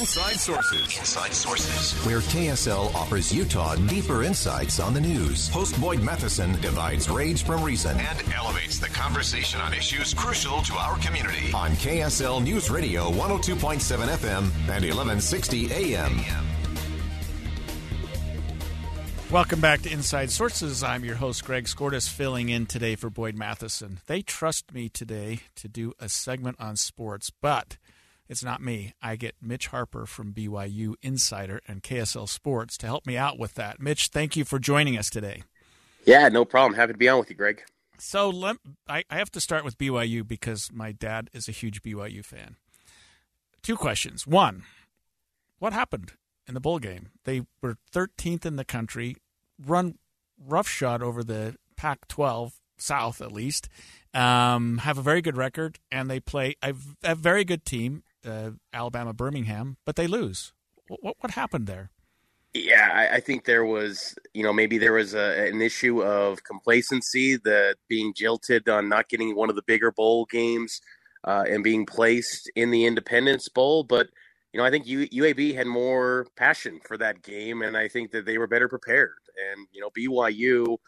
Inside Sources. Inside Sources. Where KSL offers Utah deeper insights on the news. Host Boyd Matheson divides rage from reason and elevates the conversation on issues crucial to our community. On KSL News Radio 102.7 FM and 1160 AM. Welcome back to Inside Sources. I'm your host, Greg Skordas, filling in today for Boyd Matheson. They trust me today to do a segment on sports, but it's not me. I get Mitch Harper from BYU Insider and KSL Sports to help me out with that. Mitch, thank you for joining us today. Yeah, no problem. Happy to be on with you, Greg. So let, I, I have to start with BYU because my dad is a huge BYU fan. Two questions. One, what happened in the bowl game. They were 13th in the country, run roughshod over the Pac 12 South, at least, um, have a very good record, and they play a, a very good team, uh, Alabama Birmingham, but they lose. What, what happened there? Yeah, I, I, think there was, you know, maybe there was a, an issue of complacency, the being jilted on not getting one of the bigger bowl games uh, and being placed in the Independence Bowl, but you know, I think UAB had more passion for that game, and I think that they were better prepared. And you know, BYU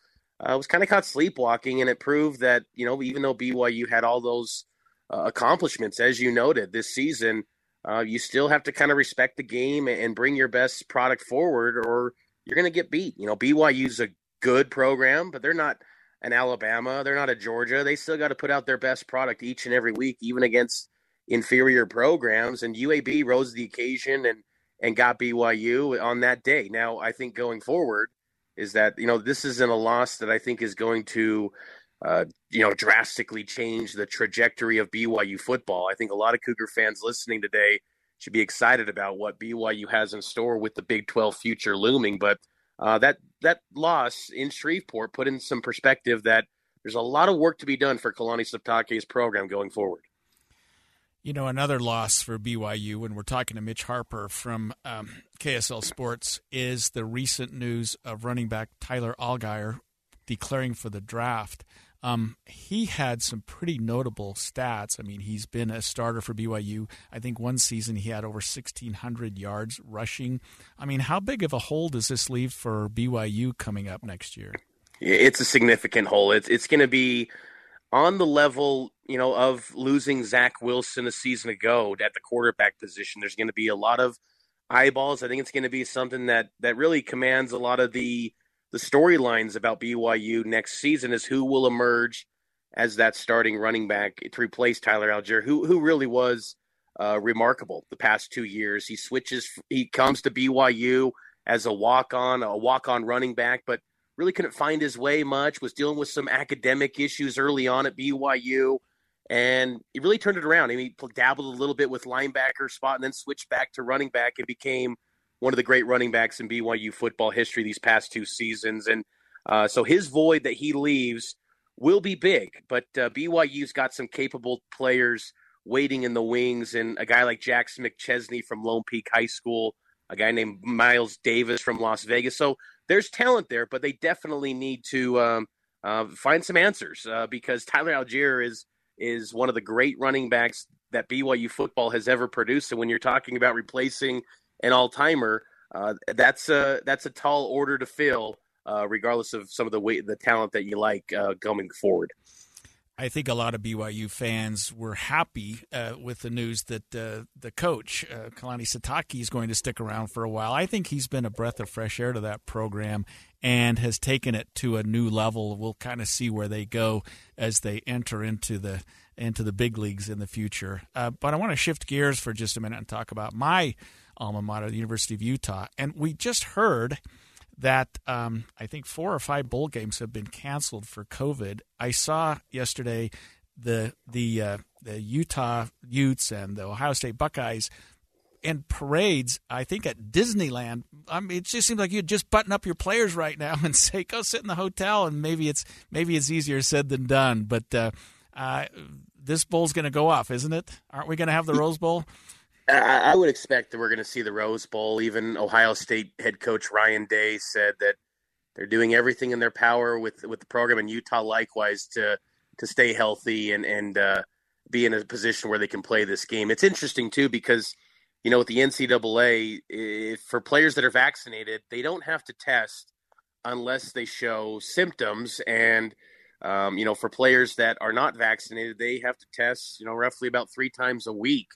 uh, was kind of caught sleepwalking, and it proved that you know, even though BYU had all those uh, accomplishments, as you noted this season, uh, you still have to kind of respect the game and bring your best product forward, or you're going to get beat. You know, BYU's a good program, but they're not an Alabama, they're not a Georgia. They still got to put out their best product each and every week, even against inferior programs, and UAB rose the occasion and and got BYU on that day. Now, I think going forward is that you know this isn't a loss that I think is going to uh, you know drastically change the trajectory of BYU football. I think a lot of Cougar fans listening today should be excited about what BYU has in store with the Big 12 future looming. But uh, that that loss in Shreveport put in some perspective that there's a lot of work to be done for Kalani Sitake's program going forward. You know, another loss for BYU when we're talking to Mitch Harper from um, KSL Sports is the recent news of running back Tyler Allgeier declaring for the draft. Um, he had some pretty notable stats. I mean, he's been a starter for BYU. I think one season he had over 1,600 yards rushing. I mean, how big of a hole does this leave for BYU coming up next year? It's a significant hole. It's it's going to be on the level, you know, of losing Zach Wilson a season ago at the quarterback position. There's going to be a lot of eyeballs. I think it's going to be something that that really commands a lot of the the storylines about BYU next season is who will emerge as that starting running back to replace Tyler Allgeier, who who really was uh, remarkable the past two years. He switches, he comes to BYU as a walk on, a walk on running back, but really couldn't find his way much, was dealing with some academic issues early on at BYU, and he really turned it around. I mean, he dabbled a little bit with linebacker spot and then switched back to running back and became one of the great running backs in BYU football history these past two seasons. And uh, so his void that he leaves will be big, but uh, BYU's got some capable players waiting in the wings, and a guy like Jackson McChesney from Lone Peak High School, a guy named Miles Davis from Las Vegas. So there's talent there, but they definitely need to um, uh, find some answers uh, because Tyler Allgeier is is one of the great running backs that BYU football has ever produced. And when you're talking about replacing an all timer, uh, that's a that's a tall order to fill, uh, regardless of some of the weight, the talent that you like uh, coming forward. I think a lot of BYU fans were happy uh, with the news that uh, the coach, uh, Kalani Sitake, is going to stick around for a while. I think he's been a breath of fresh air to that program and has taken it to a new level. We'll kind of see where they go as they enter into the into the big leagues in the future. But I want to shift gears for just a minute and talk about my alma mater, the University of Utah. And we just heard – that um, I think four or five bowl games have been canceled for COVID. I saw yesterday the the uh, the Utah Utes and the Ohio State Buckeyes in parades, I think at Disneyland, I mean, it just seems like you just button up your players right now and say, "Go sit in the hotel," and maybe it's maybe it's easier said than done. But uh, uh, this bowl's going to go off, isn't it? Aren't we going to have the Rose Bowl? I, would expect that we're going to see the Rose Bowl. Even Ohio State head coach Ryan Day said that they're doing everything in their power with with the program, and Utah likewise to to stay healthy and and uh, be in a position where they can play this game. It's interesting too because you know with the NCAA, if, for players that are vaccinated, they don't have to test unless they show symptoms and. Um, you know, for players that are not vaccinated, they have to test, you know, roughly about three times a week.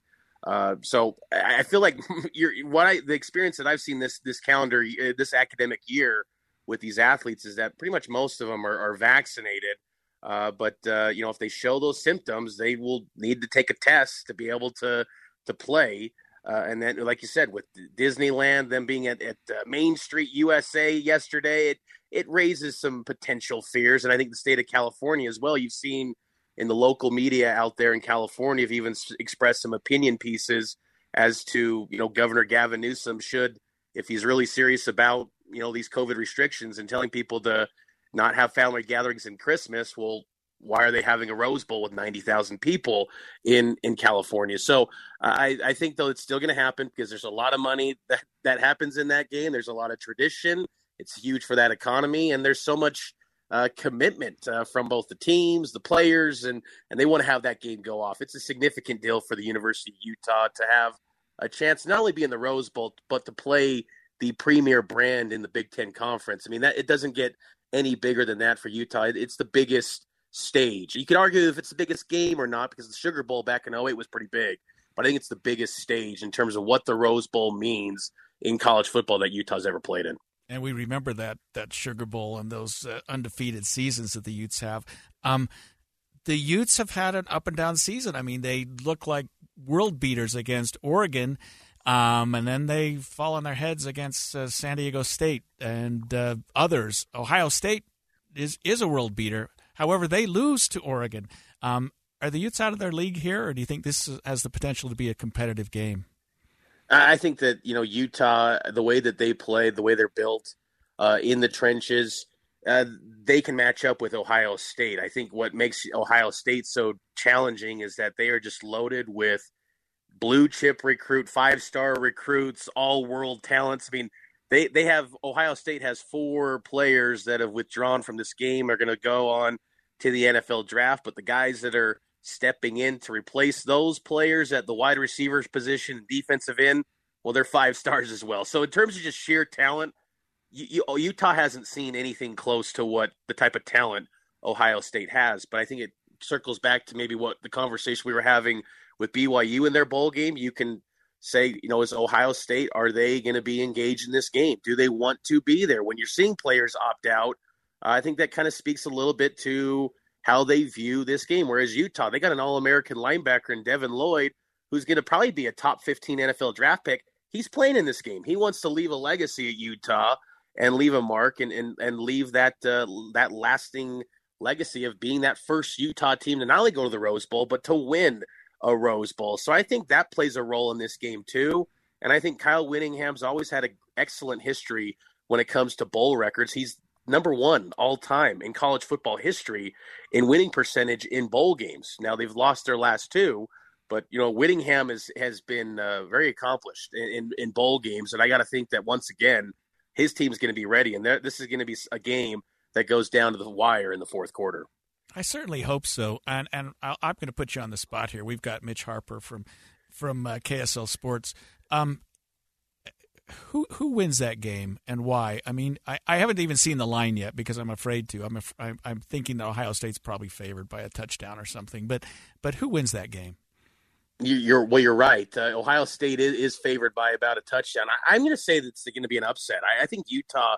Uh, so I feel like what I the experience that I've seen this this calendar uh, this academic year with these athletes is that pretty much most of them are, are vaccinated. Uh, but uh, you know, if they show those symptoms, they will need to take a test to be able to to play. Uh, and then, like you said, with Disneyland, them being at, at uh, Main Street USA yesterday, it it raises some potential fears. And I think the state of California as well. You've seen in the local media out there in California have even expressed some opinion pieces as to you know Governor Gavin Newsom should, if he's really serious about you know these COVID restrictions and telling people to not have family gatherings in Christmas, well, why are they having a Rose Bowl with ninety thousand people in in California? So I I think though it's still going to happen because there's a lot of money that that happens in that game. There's a lot of tradition. It's huge for that economy, and there's so much uh, commitment uh, from both the teams, the players, and and they want to have that game go off. It's a significant deal for the University of Utah to have a chance not only be in the Rose Bowl but to play the premier brand in the Big Ten Conference. I mean, that it doesn't get any bigger than that for Utah. It's the biggest stage. You could argue if it's the biggest game or not because the Sugar Bowl back in 08 was pretty big, but I think it's the biggest stage in terms of what the Rose Bowl means in college football that Utah's ever played in. And we remember that that Sugar Bowl and those uh, undefeated seasons that the Utes have. Um, the Utes have had an up and down season. I mean, they look like world beaters against Oregon um, and then they fall on their heads against uh, San Diego State and uh, others. Ohio State is is a world beater. However, they lose to Oregon. Um, are the Utes out of their league here, or do you think this has the potential to be a competitive game? I think that you know Utah, the way that they play, the way they're built uh, in the trenches, uh, they can match up with Ohio State. I think what makes Ohio State so challenging is that they are just loaded with blue chip recruit, five star recruits, all world talents. I mean, they they have Ohio State has four players that have withdrawn from this game are going to go on to the NFL draft, but the guys that are stepping in to replace those players at the wide receivers position, defensive end, well, they're five stars as well. So in terms of just sheer talent, oh, Utah hasn't seen anything close to what the type of talent Ohio State has. But I think it circles back to maybe what the conversation we were having with BYU in their bowl game, you can say, you know, is Ohio State, are they going to be engaged in this game? Do they want to be there? When you're seeing players opt out, I think that kind of speaks a little bit to how they view this game. Whereas Utah, they got an All American linebacker in Devin Lloyd, who's going to probably be a top 15 NFL draft pick. He's playing in this game. He wants to leave a legacy at Utah and leave a mark and and, and leave that uh, that lasting legacy of being that first Utah team to not only go to the Rose Bowl but to win a Rose Bowl. So I think that plays a role in this game too. And I think Kyle Whittingham's always had an excellent history when it comes to bowl records. He's number one all time in college football history in winning percentage in bowl games. Now they've lost their last two, but you know Whittingham has has been uh, very accomplished in, in, in bowl games, and I got to think that once again his team's going to be ready, and this is going to be a game that goes down to the wire in the fourth quarter. I certainly hope so. And and i am going to put you on the spot here. We've got Mitch Harper from from uh, KSL Sports. Um, who who wins that game and why? I mean, I, I haven't even seen the line yet because I'm afraid to. I'm af- I'm, thinking that Ohio State's probably favored by a touchdown or something. But but who wins that game? You're well. You're right. Uh, Ohio State is, is, favored by about a touchdown. I, am going to say that it's going to be an upset. I, I think Utah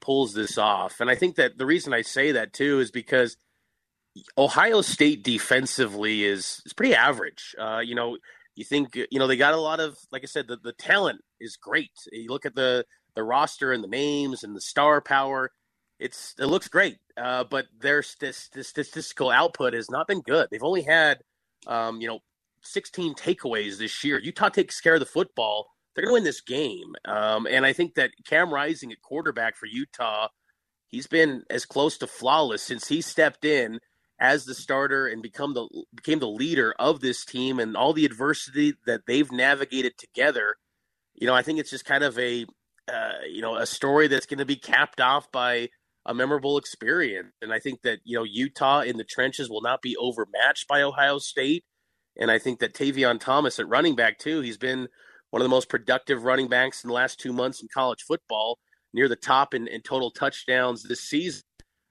pulls this off, and I think that the reason I say that too is because Ohio State defensively is is pretty average. Uh, you know, you think you know they got a lot of like I said, the, the talent is great. You look at the the roster and the names and the star power. It's it looks great, uh, but their st- st- statistical output has not been good. They've only had um, you know 16 takeaways this year. Utah takes care of the football. They're going to win this game. Um, and I think that Cam Rising at quarterback for Utah, he's been as close to flawless since he stepped in as the starter and become the became the leader of this team and all the adversity that they've navigated together. You know, I think it's just kind of a uh, you know a story that's going to be capped off by a memorable experience. And I think that you know Utah in the trenches will not be overmatched by Ohio State. And I think that Tavion Thomas at running back too. He's been one of the most productive running backs in the last two months in college football, near the top in, in total touchdowns this season.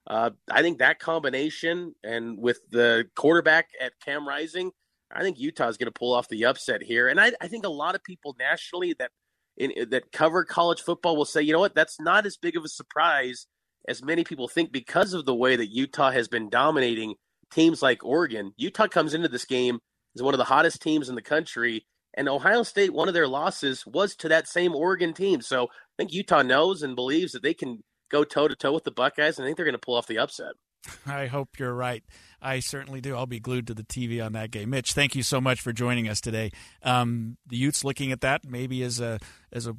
Uh, I think that combination and with the quarterback at Cam Rising, I think Utah is going to pull off the upset here. And I, I think a lot of people nationally that in, that cover college football will say, you know what, that's not as big of a surprise as many people think because of the way that Utah has been dominating teams like Oregon. Utah comes into this game as one of the hottest teams in the country, and Ohio State, one of their losses was to that same Oregon team. So I think Utah knows and believes that they can go toe to toe with the Buckeyes, and I think they're going to pull off the upset. I hope you're right. I certainly do. I'll be glued to the TV on that game. Mitch, thank you so much for joining us today. Um, the Utes looking at that maybe as a as a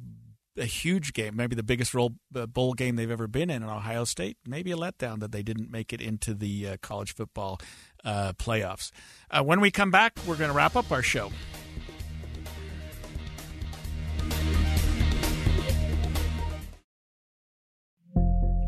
a huge game, maybe the biggest uh, bowl game they've ever been in in Ohio State. Maybe a letdown that they didn't make it into the uh, college football uh, playoffs. Uh, when we come back, we're going to wrap up our show.